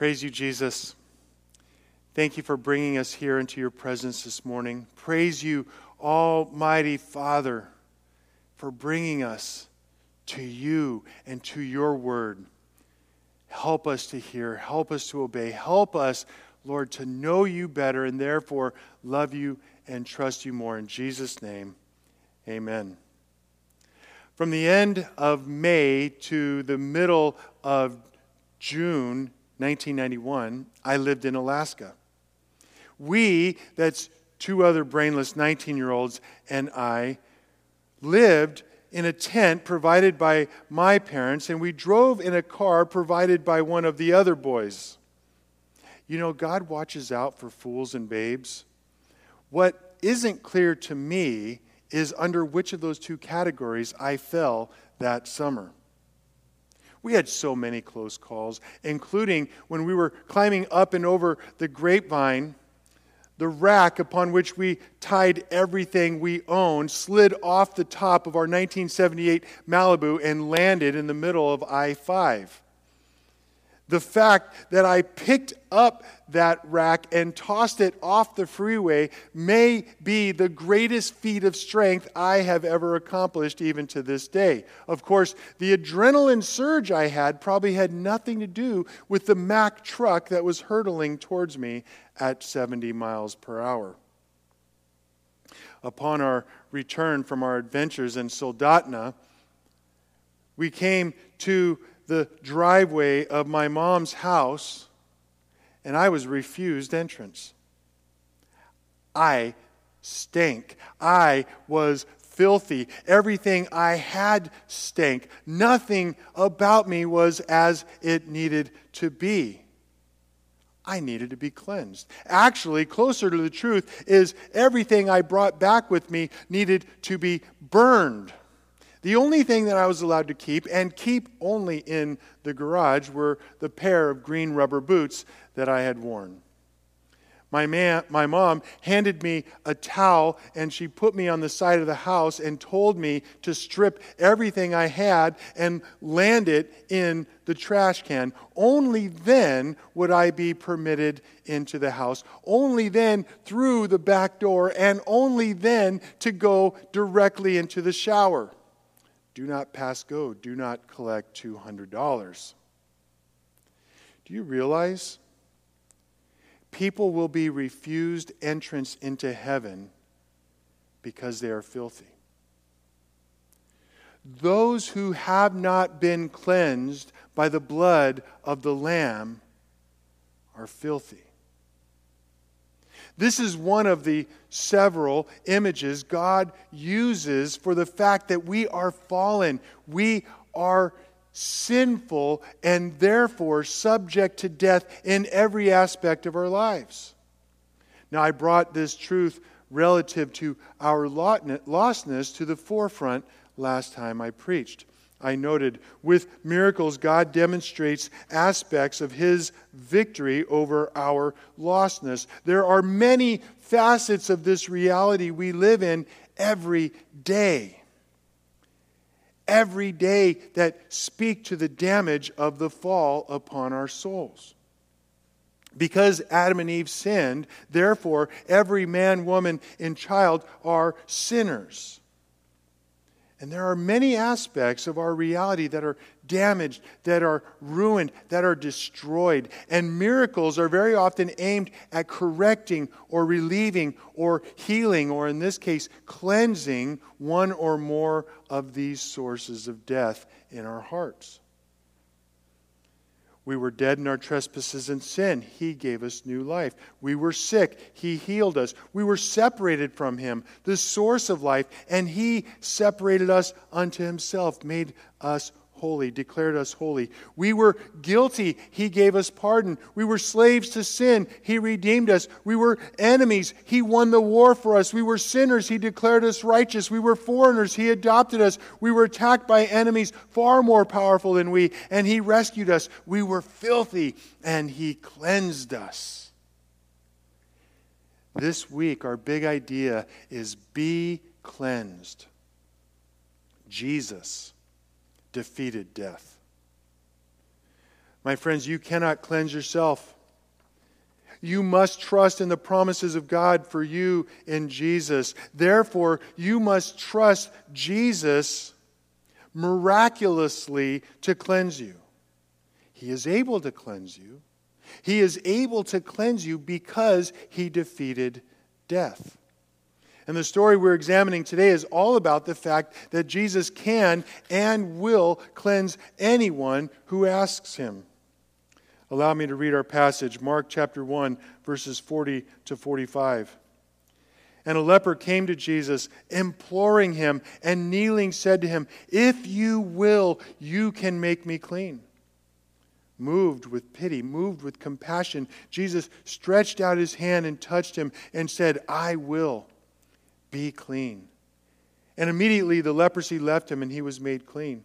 Praise you, Jesus. Thank you for bringing us here into your presence this morning. Praise you, Almighty Father, for bringing us to you and to your word. Help us to hear, help us to obey, help us, Lord, to know you better and therefore love you and trust you more. In Jesus' name, amen. From the end of May to the middle of June 1991, I lived in Alaska. We, that's two other brainless 19 year olds, and I, lived in a tent provided by my parents, and we drove in a car provided by one of the other boys. You know, God watches out for fools and babes. What isn't clear to me is under which of those two categories I fell that summer. We had so many close calls, including when we were climbing up and over the grapevine the rack upon which we tied everything we owned slid off the top of our 1978 Malibu and landed in the middle of I 5 the fact that I picked up that rack and tossed it off the freeway may be the greatest feat of strength I have ever accomplished, even to this day. Of course, the adrenaline surge I had probably had nothing to do with the Mack truck that was hurtling towards me at 70 miles per hour. Upon our return from our adventures in Soldotna, we came to the driveway of my mom's house, and I was refused entrance. I stank. I was filthy. Everything I had stank. Nothing about me was as it needed to be. I needed to be cleansed. Actually, closer to the truth is everything I brought back with me needed to be burned. The only thing that I was allowed to keep, and keep only in the garage, were the pair of green rubber boots that I had worn. My, my mom handed me a towel and she put me on the side of the house and told me to strip everything I had and land it in the trash can. Only then would I be permitted into the house. Only then through the back door and only then to go directly into the shower. Do not pass go. Do not collect $200. Do you realize people will be refused entrance into heaven because they are filthy? Those who have not been cleansed by the blood of the Lamb are filthy. This is one of the several images God uses for the fact that we are fallen. We are sinful and therefore subject to death in every aspect of our lives. Now, I brought this truth relative to our lostness to the forefront last time I preached. I noted. With miracles, God demonstrates aspects of his victory over our lostness. There are many facets of this reality we live in every day. Every day that speak to the damage of the fall upon our souls. Because Adam and Eve sinned, therefore, every man, woman, and child are sinners. And there are many aspects of our reality that are damaged, that are ruined, that are destroyed. And miracles are very often aimed at correcting or relieving or healing, or in this case, cleansing one or more of these sources of death in our hearts. We were dead in our trespasses and sin. He gave us new life. We were sick. He healed us. We were separated from Him, the source of life, and He separated us unto Himself, made us holy, declared us holy. We were guilty. He gave us pardon. We were slaves to sin. He redeemed us. We were enemies. He won the war for us. We were sinners. He declared us righteous. We were foreigners. He adopted us. We were attacked by enemies far more powerful than we, and He rescued us. We were filthy, and He cleansed us. This week, our big idea is be cleansed. Jesus defeated death. My friends, you cannot cleanse yourself. You must trust in the promises of God for you in Jesus. Therefore, you must trust Jesus miraculously to cleanse you. He is able to cleanse you. He is able to cleanse you because he defeated death. And the story we're examining today is all about the fact that Jesus can and will cleanse anyone who asks him. Allow me to read our passage, Mark chapter 1, verses 40 to 45. And a leper came to Jesus, imploring him, and kneeling said to him, If you will, you can make me clean. Moved with pity, moved with compassion, Jesus stretched out his hand and touched him and said, I will be clean. And immediately the leprosy left him and he was made clean.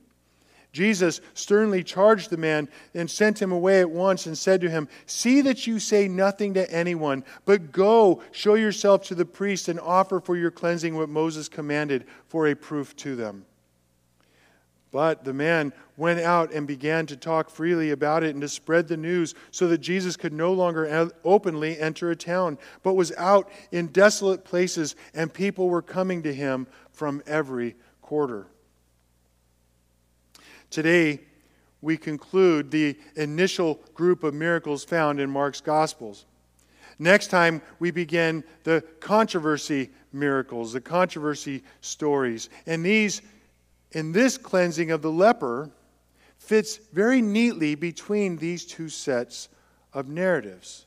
Jesus sternly charged the man and sent him away at once and said to him, See that you say nothing to anyone, but go, show yourself to the priest, and offer for your cleansing what Moses commanded for a proof to them. But the man went out and began to talk freely about it and to spread the news so that Jesus could no longer openly enter a town, but was out in desolate places, and people were coming to him from every quarter. Today, we conclude the initial group of miracles found in Mark's Gospels. Next time, we begin the controversy miracles, the controversy stories. And these, in this cleansing of the leper, fits very neatly between these two sets of narratives.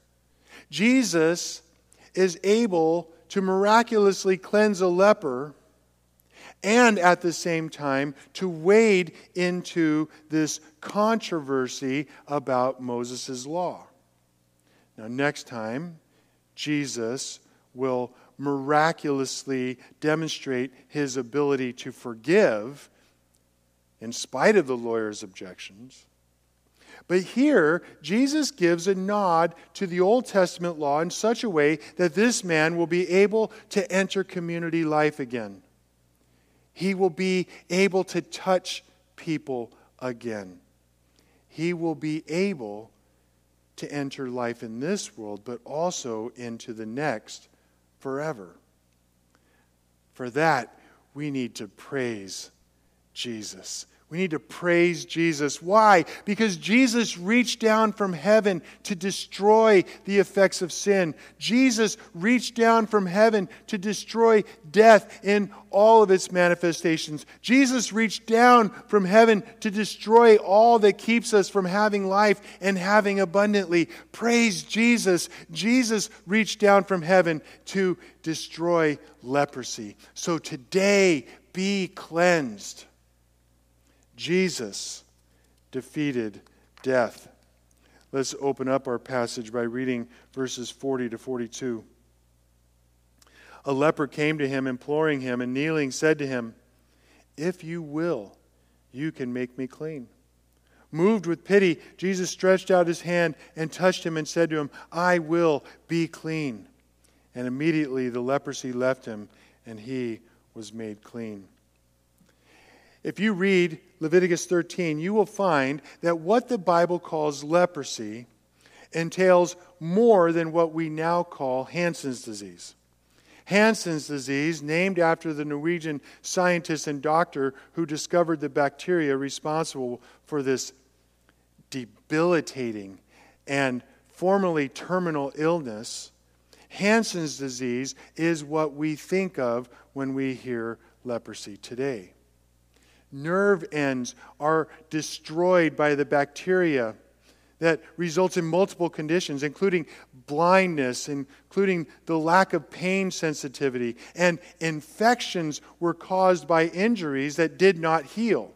Jesus is able to miraculously cleanse a leper and at the same time to wade into this controversy about Moses' law. Now, next time, Jesus will miraculously demonstrate his ability to forgive in spite of the lawyer's objections. But here, Jesus gives a nod to the Old Testament law in such a way that this man will be able to enter community life again. He will be able to touch people again. He will be able to enter life in this world, but also into the next forever. For that, we need to praise Jesus. We need to praise Jesus. Why? Because Jesus reached down from heaven to destroy the effects of sin. Jesus reached down from heaven to destroy death in all of its manifestations. Jesus reached down from heaven to destroy all that keeps us from having life and having abundantly. Praise Jesus. Jesus reached down from heaven to destroy leprosy. So today, be cleansed. Jesus defeated death. Let's open up our passage by reading verses 40 to 42. A leper came to him, imploring him, and kneeling said to him, If you will, you can make me clean. Moved with pity, Jesus stretched out his hand and touched him and said to him, I will be clean. And immediately the leprosy left him, and he was made clean. If you read Leviticus 13, you will find that what the Bible calls leprosy entails more than what we now call Hansen's disease. Hansen's disease, named after the Norwegian scientist and doctor who discovered the bacteria responsible for this debilitating and formerly terminal illness, Hansen's disease is what we think of when we hear leprosy today nerve ends are destroyed by the bacteria that results in multiple conditions, including blindness, including the lack of pain sensitivity, and infections were caused by injuries that did not heal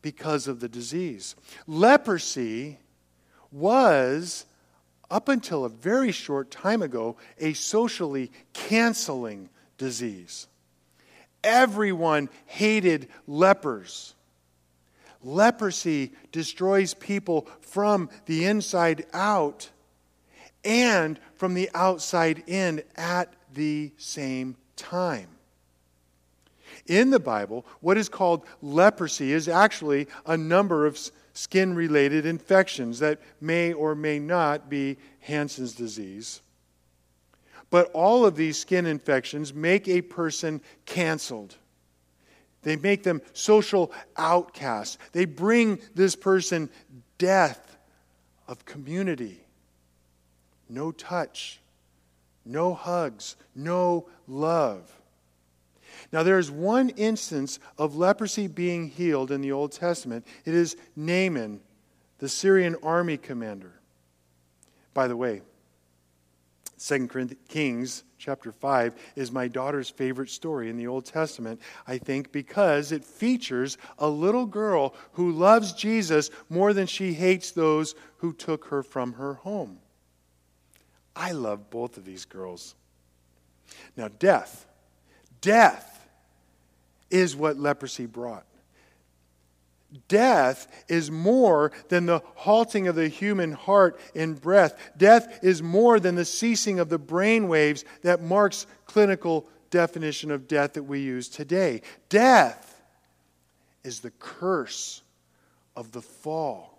because of the disease. Leprosy was, up until a very short time ago, a socially canceling disease. Everyone hated lepers. Leprosy destroys people from the inside out and from the outside in at the same time. In the Bible, what is called leprosy is actually a number of skin related infections that may or may not be Hansen's disease. But all of these skin infections make a person canceled. They make them social outcasts. They bring this person death of community. No touch, no hugs, no love. Now, there is one instance of leprosy being healed in the Old Testament. It is Naaman, the Syrian army commander. By the way, 2 Kings chapter 5 is my daughter's favorite story in the Old Testament, I think, because it features a little girl who loves Jesus more than she hates those who took her from her home. I love both of these girls. Now, death, death is what leprosy brought. Death is more than the halting of the human heart in breath. Death is more than the ceasing of the brain waves that marks clinical definition of death that we use today. Death is the curse of the fall.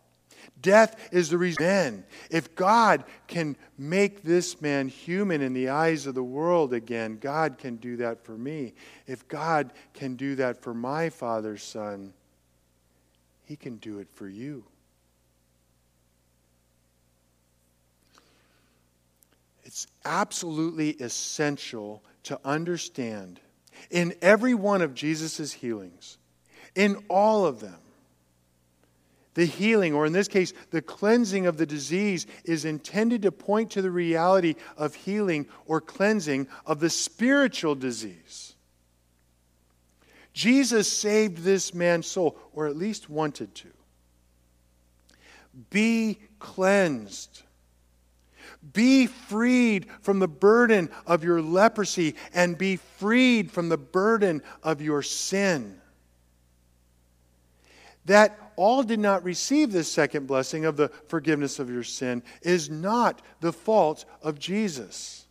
Death is the reason. If God can make this man human in the eyes of the world again, God can do that for me. If God can do that for my father's son, he can do it for you. It's absolutely essential to understand in every one of Jesus' healings, in all of them, the healing, or in this case, the cleansing of the disease, is intended to point to the reality of healing or cleansing of the spiritual disease. Jesus saved this man's soul, or at least wanted to. Be cleansed. Be freed from the burden of your leprosy and be freed from the burden of your sin. That all did not receive this second blessing of the forgiveness of your sin is not the fault of Jesus.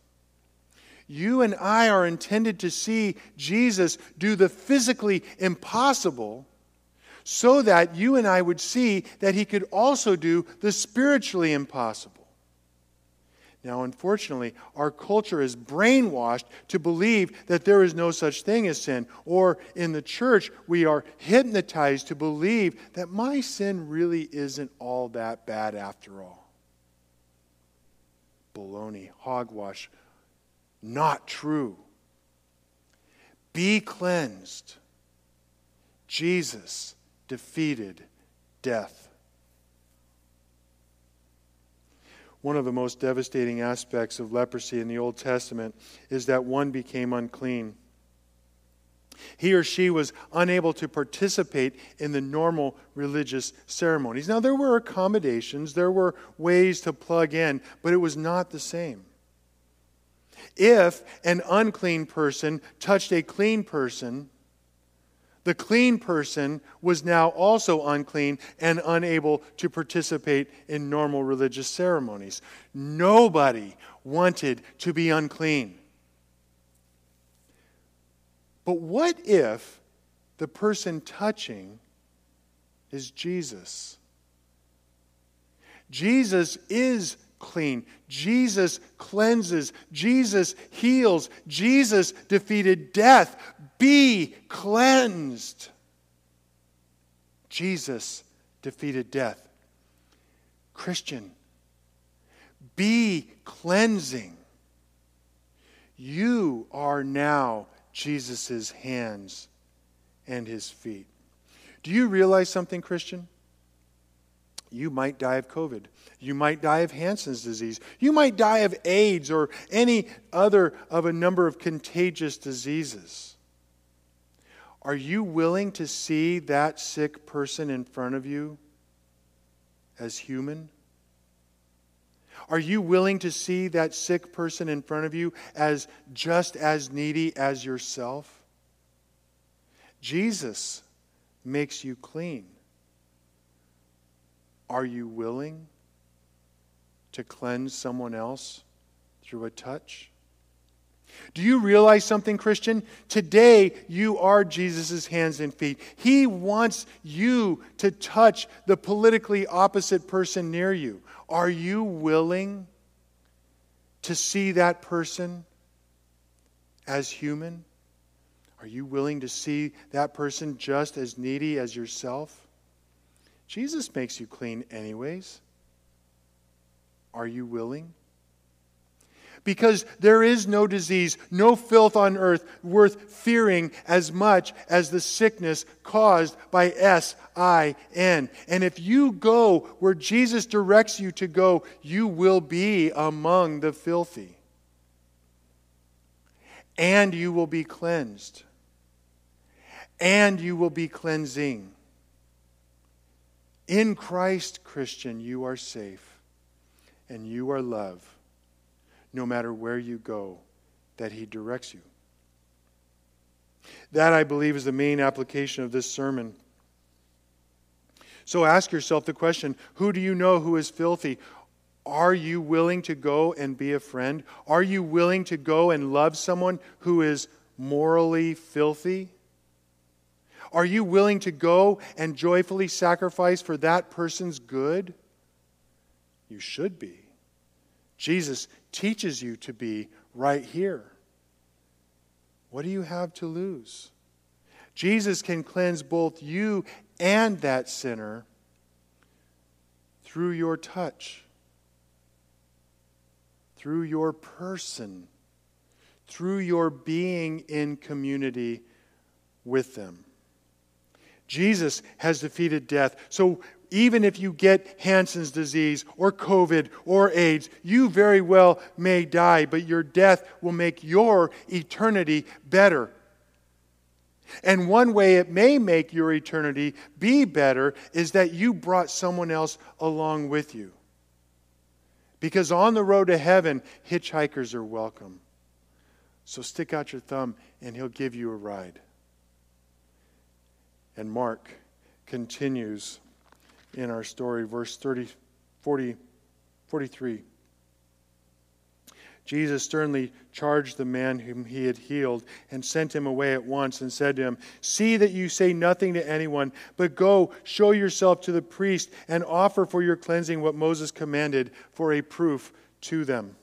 You and I are intended to see Jesus do the physically impossible so that you and I would see that he could also do the spiritually impossible. Now, unfortunately, our culture is brainwashed to believe that there is no such thing as sin. Or in the church, we are hypnotized to believe that my sin really isn't all that bad after all. Baloney, hogwash, not true. Be cleansed. Jesus defeated death. One of the most devastating aspects of leprosy in the Old Testament is that one became unclean. He or she was unable to participate in the normal religious ceremonies. Now, there were accommodations, there were ways to plug in, but it was not the same. If an unclean person touched a clean person, the clean person was now also unclean and unable to participate in normal religious ceremonies. Nobody wanted to be unclean. But what if the person touching is Jesus? Jesus is clean. Jesus cleanses. Jesus heals. Jesus defeated death. Be cleansed. Jesus defeated death. Christian, be cleansing. You are now Jesus' hands and his feet. Do you realize something, Christian? You might die of COVID. You might die of Hansen's disease. You might die of AIDS or any other of a number of contagious diseases. Are you willing to see that sick person in front of you as human? Are you willing to see that sick person in front of you as just as needy as yourself? Jesus makes you clean. Are you willing to cleanse someone else through a touch? Do you realize something, Christian? Today, you are Jesus' hands and feet. He wants you to touch the politically opposite person near you. Are you willing to see that person as human? Are you willing to see that person just as needy as yourself? Jesus makes you clean, anyways. Are you willing? because there is no disease, no filth on earth worth fearing as much as the sickness caused by S I N. And if you go where Jesus directs you to go, you will be among the filthy. And you will be cleansed. And you will be cleansing. In Christ, Christian, you are safe and you are loved no matter where you go, that He directs you. That, I believe, is the main application of this sermon. So ask yourself the question who do you know who is filthy? Are you willing to go and be a friend? Are you willing to go and love someone who is morally filthy? Are you willing to go and joyfully sacrifice for that person's good? You should be. Jesus teaches you to be right here. What do you have to lose? Jesus can cleanse both you and that sinner through your touch, through your person, through your being in community with them. Jesus has defeated death. So even if you get Hansen's disease or COVID or AIDS, you very well may die, but your death will make your eternity better. And one way it may make your eternity be better is that you brought someone else along with you. Because on the road to heaven, hitchhikers are welcome. So stick out your thumb and he'll give you a ride. And Mark continues in our story, verse 30, 40, 43. Jesus sternly charged the man whom he had healed and sent him away at once and said to him, See that you say nothing to anyone, but go, show yourself to the priest, and offer for your cleansing what Moses commanded for a proof to them.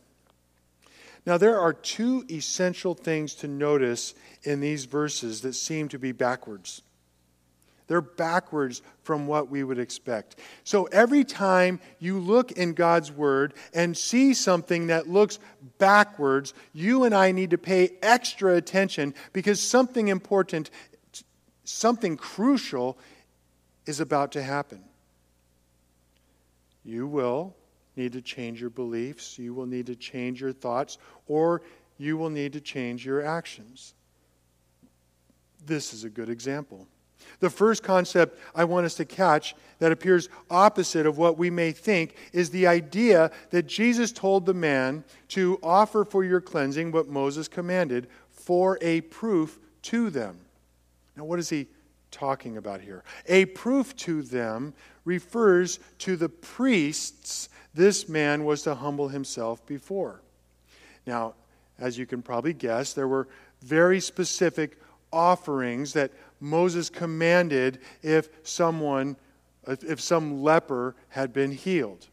Now, there are two essential things to notice in these verses that seem to be backwards. They're backwards from what we would expect. So every time you look in God's Word and see something that looks backwards, you and I need to pay extra attention because something important, something crucial is about to happen. You will need to change your beliefs, you will need to change your thoughts, or you will need to change your actions. This is a good example. The first concept I want us to catch that appears opposite of what we may think is the idea that Jesus told the man to offer for your cleansing what Moses commanded for a proof to them. Now, what is he talking about here? A proof to them refers to the priests this man was to humble himself before. Now, as you can probably guess, there were very specific offerings that Moses commanded if someone, if some leper had been healed.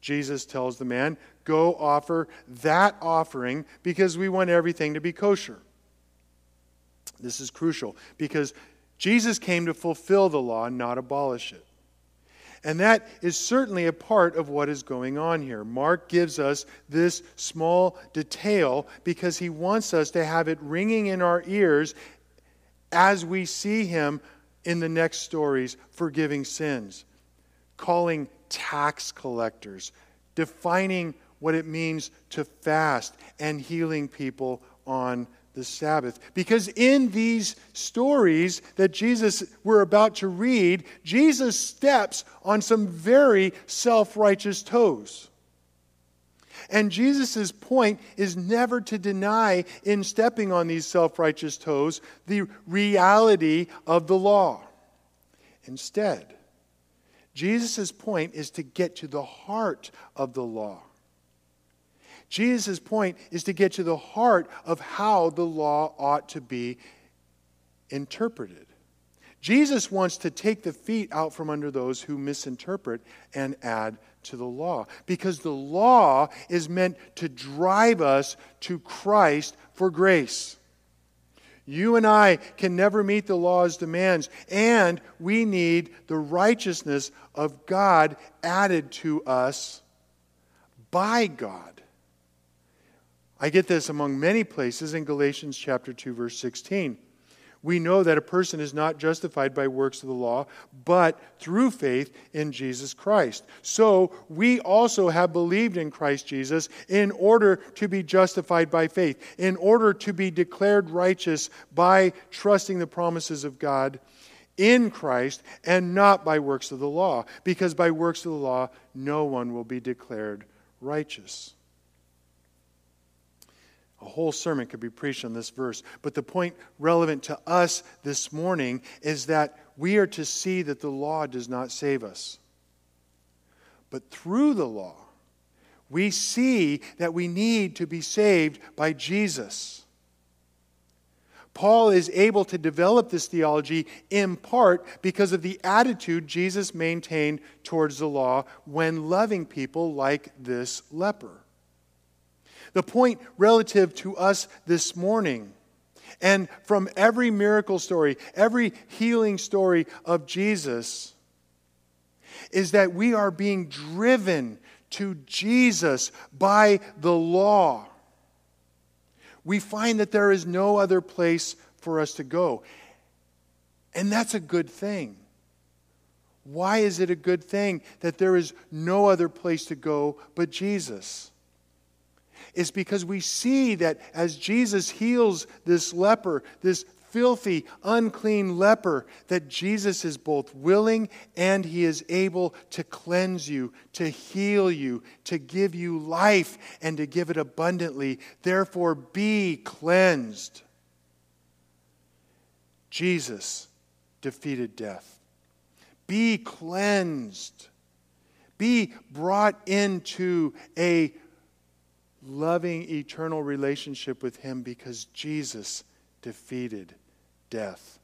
Jesus tells the man, Go offer that offering because we want everything to be kosher. This is crucial because Jesus came to fulfill the law, not abolish it. And that is certainly a part of what is going on here. Mark gives us this small detail because he wants us to have it ringing in our ears as we see him in the next stories forgiving sins, calling tax collectors, defining what it means to fast, and healing people on the Sabbath. Because in these stories that Jesus we're about to read, Jesus steps on some very self-righteous toes. And Jesus' point is never to deny, in stepping on these self righteous toes, the reality of the law. Instead, Jesus' point is to get to the heart of the law. Jesus' point is to get to the heart of how the law ought to be interpreted. Jesus wants to take the feet out from under those who misinterpret and add to the law. Because the law is meant to drive us to Christ for grace. You and I can never meet the law's demands, and we need the righteousness of God added to us by God. I get this among many places in Galatians chapter 2 verse 16 we know that a person is not justified by works of the law, but through faith in Jesus Christ. So we also have believed in Christ Jesus in order to be justified by faith, in order to be declared righteous by trusting the promises of God in Christ and not by works of the law, because by works of the law no one will be declared righteous. A whole sermon could be preached on this verse. But the point relevant to us this morning is that we are to see that the law does not save us. But through the law, we see that we need to be saved by Jesus. Paul is able to develop this theology in part because of the attitude Jesus maintained towards the law when loving people like this leper. The point relative to us this morning, and from every miracle story, every healing story of Jesus, is that we are being driven to Jesus by the law. We find that there is no other place for us to go. And that's a good thing. Why is it a good thing that there is no other place to go but Jesus? Is because we see that as Jesus heals this leper, this filthy, unclean leper, that Jesus is both willing and he is able to cleanse you, to heal you, to give you life, and to give it abundantly. Therefore, be cleansed. Jesus defeated death. Be cleansed. Be brought into a loving, eternal relationship with Him because Jesus defeated death.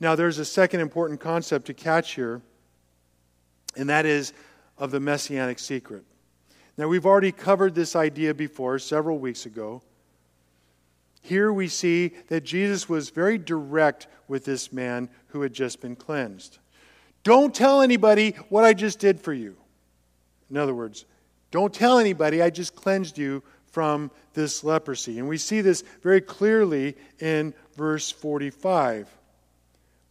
Now, there's a second important concept to catch here, and that is of the messianic secret. Now, we've already covered this idea before several weeks ago. Here we see that Jesus was very direct with this man who had just been cleansed. Don't tell anybody what I just did for you. In other words, don't tell anybody, I just cleansed you from this leprosy. And we see this very clearly in verse 45.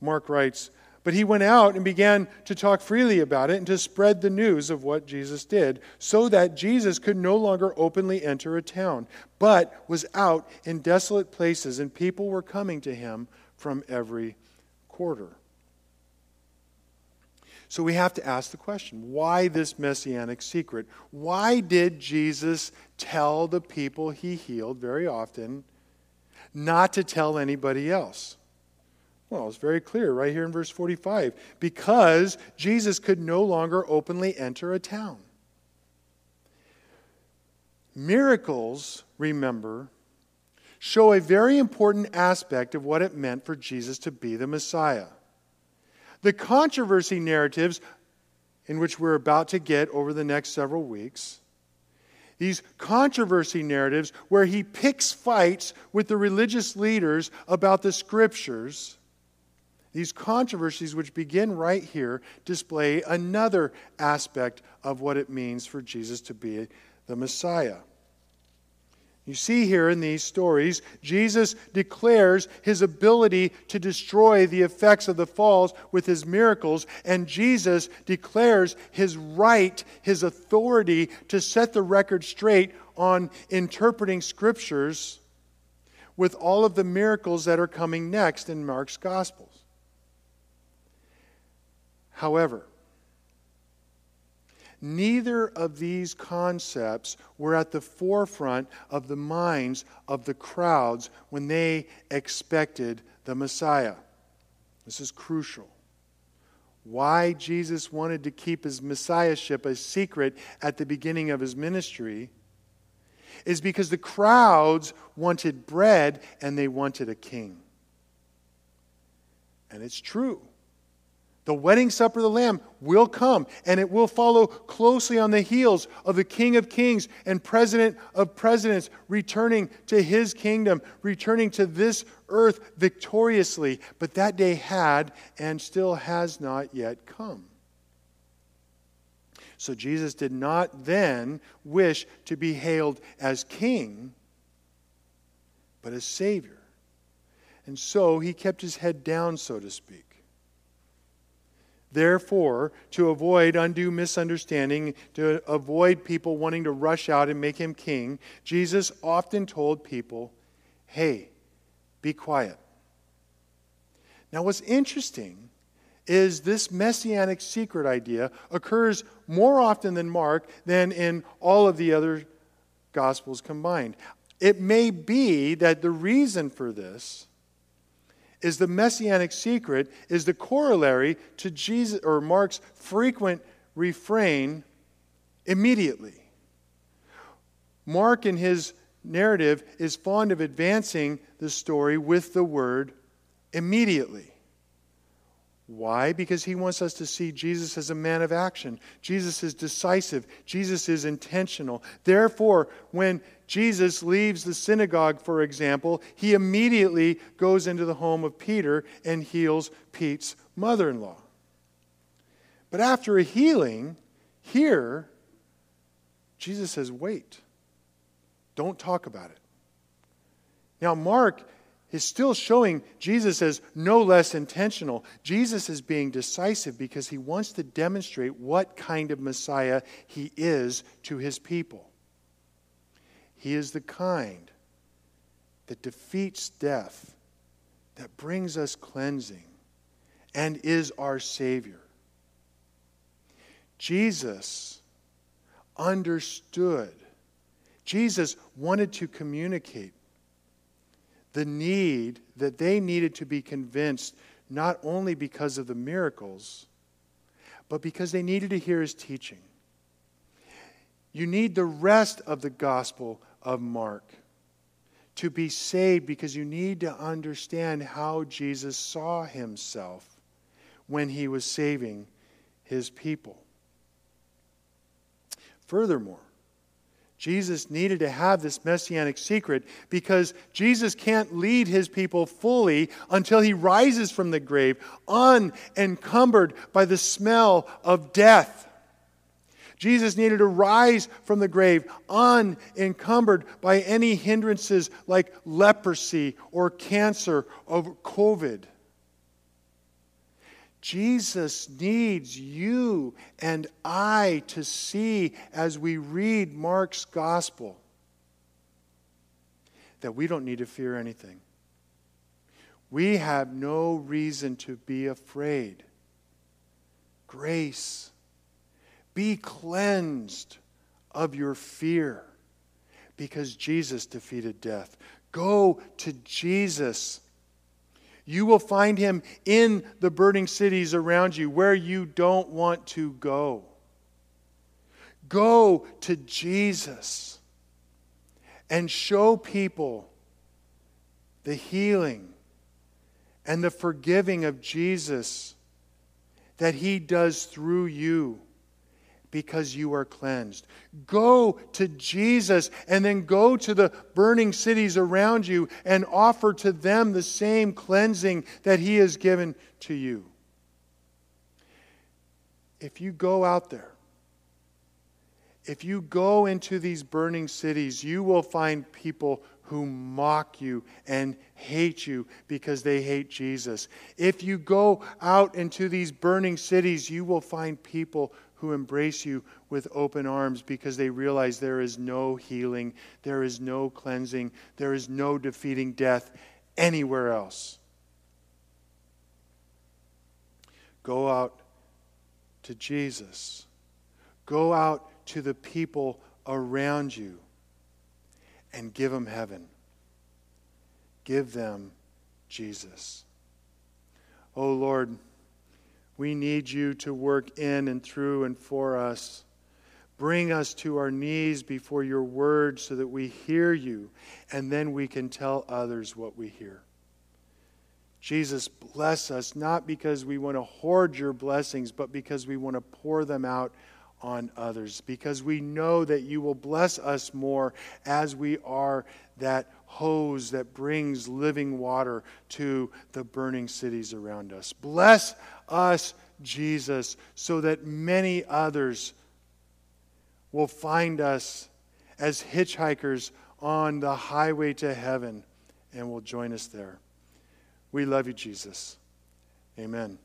Mark writes, But he went out and began to talk freely about it and to spread the news of what Jesus did, so that Jesus could no longer openly enter a town, but was out in desolate places, and people were coming to him from every quarter. So we have to ask the question why this messianic secret? Why did Jesus tell the people he healed very often not to tell anybody else? Well, it's very clear right here in verse 45 because Jesus could no longer openly enter a town. Miracles, remember, show a very important aspect of what it meant for Jesus to be the Messiah. The controversy narratives, in which we're about to get over the next several weeks, these controversy narratives where he picks fights with the religious leaders about the scriptures, these controversies, which begin right here, display another aspect of what it means for Jesus to be the Messiah. You see here in these stories, Jesus declares his ability to destroy the effects of the falls with his miracles, and Jesus declares his right, his authority to set the record straight on interpreting scriptures with all of the miracles that are coming next in Mark's Gospels. However, Neither of these concepts were at the forefront of the minds of the crowds when they expected the Messiah. This is crucial. Why Jesus wanted to keep his messiahship a secret at the beginning of his ministry is because the crowds wanted bread and they wanted a king. And it's true. The wedding supper of the Lamb will come, and it will follow closely on the heels of the King of Kings and President of Presidents returning to his kingdom, returning to this earth victoriously. But that day had and still has not yet come. So Jesus did not then wish to be hailed as king, but as Savior. And so he kept his head down, so to speak. Therefore, to avoid undue misunderstanding, to avoid people wanting to rush out and make him king, Jesus often told people, hey, be quiet. Now, what's interesting is this messianic secret idea occurs more often than Mark than in all of the other gospels combined. It may be that the reason for this is the messianic secret is the corollary to Jesus or Mark's frequent refrain immediately. Mark in his narrative is fond of advancing the story with the word immediately. Why? Because he wants us to see Jesus as a man of action. Jesus is decisive. Jesus is intentional. Therefore, when Jesus leaves the synagogue, for example, he immediately goes into the home of Peter and heals Pete's mother in law. But after a healing, here, Jesus says, wait, don't talk about it. Now, Mark is still showing Jesus as no less intentional. Jesus is being decisive because he wants to demonstrate what kind of Messiah he is to his people. He is the kind that defeats death, that brings us cleansing, and is our Savior. Jesus understood. Jesus wanted to communicate the need that they needed to be convinced not only because of the miracles, but because they needed to hear his teaching. You need the rest of the gospel of Mark to be saved because you need to understand how Jesus saw himself when he was saving his people. Furthermore, Jesus needed to have this messianic secret because Jesus can't lead his people fully until he rises from the grave, unencumbered by the smell of death. Jesus needed to rise from the grave unencumbered by any hindrances like leprosy or cancer or COVID. Jesus needs you and I to see as we read Mark's gospel that we don't need to fear anything. We have no reason to be afraid. Grace. Be cleansed of your fear because Jesus defeated death. Go to Jesus you will find him in the burning cities around you where you don't want to go. Go to Jesus and show people the healing and the forgiving of Jesus that he does through you because you are cleansed. Go to Jesus and then go to the burning cities around you and offer to them the same cleansing that He has given to you. If you go out there, if you go into these burning cities, you will find people who mock you and hate you because they hate Jesus. If you go out into these burning cities, you will find people who embrace you with open arms because they realize there is no healing, there is no cleansing, there is no defeating death anywhere else. Go out to Jesus. Go out to the people around you and give them heaven. Give them Jesus. Oh Lord, we need you to work in and through and for us. Bring us to our knees before your word so that we hear you and then we can tell others what we hear. Jesus, bless us, not because we want to hoard your blessings, but because we want to pour them out on others, because we know that you will bless us more as we are that hose that brings living water to the burning cities around us. Bless us, Jesus, so that many others will find us as hitchhikers on the highway to heaven and will join us there. We love you, Jesus. Amen.